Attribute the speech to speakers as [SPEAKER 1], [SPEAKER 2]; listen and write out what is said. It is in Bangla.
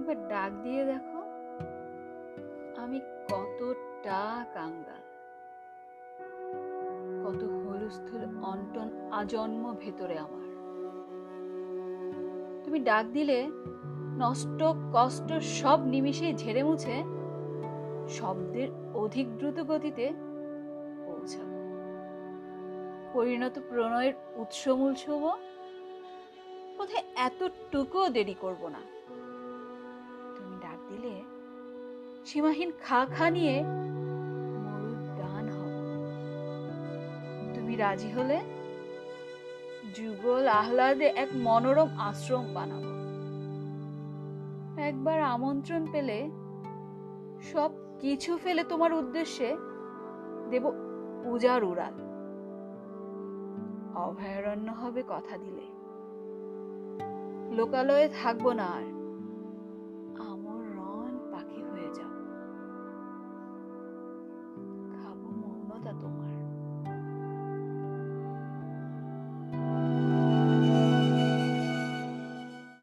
[SPEAKER 1] একবার ডাক দিয়ে দেখো। আমি কতটা কাঙ্গাল। কত হলুস্থুল অন্টন আজন্ম ভেতরে আমার। তুমি ডাক দিলে নষ্ট, কষ্ট সব নিমিষেই ঝেড়ে মুছে শব্দের অধিক দ্রুত গতিতে পৌঁছাবো। পরিণত প্রণয়ের উৎসমূল শুভ বোধহয় এতটুকুও দেরি করব না। সীমাহীন খা খা নিয়ে মরুর ডান হব তুমি রাজি হলে যুগল আহ্লাদে এক মনোরম আশ্রম বানাবো একবার আমন্ত্রণ পেলে সব কিছু ফেলে তোমার উদ্দেশ্যে দেব উজার উড়াল। অভয়ারণ্য হবে কথা দিলে। লোকালয়ে থাকব না আর।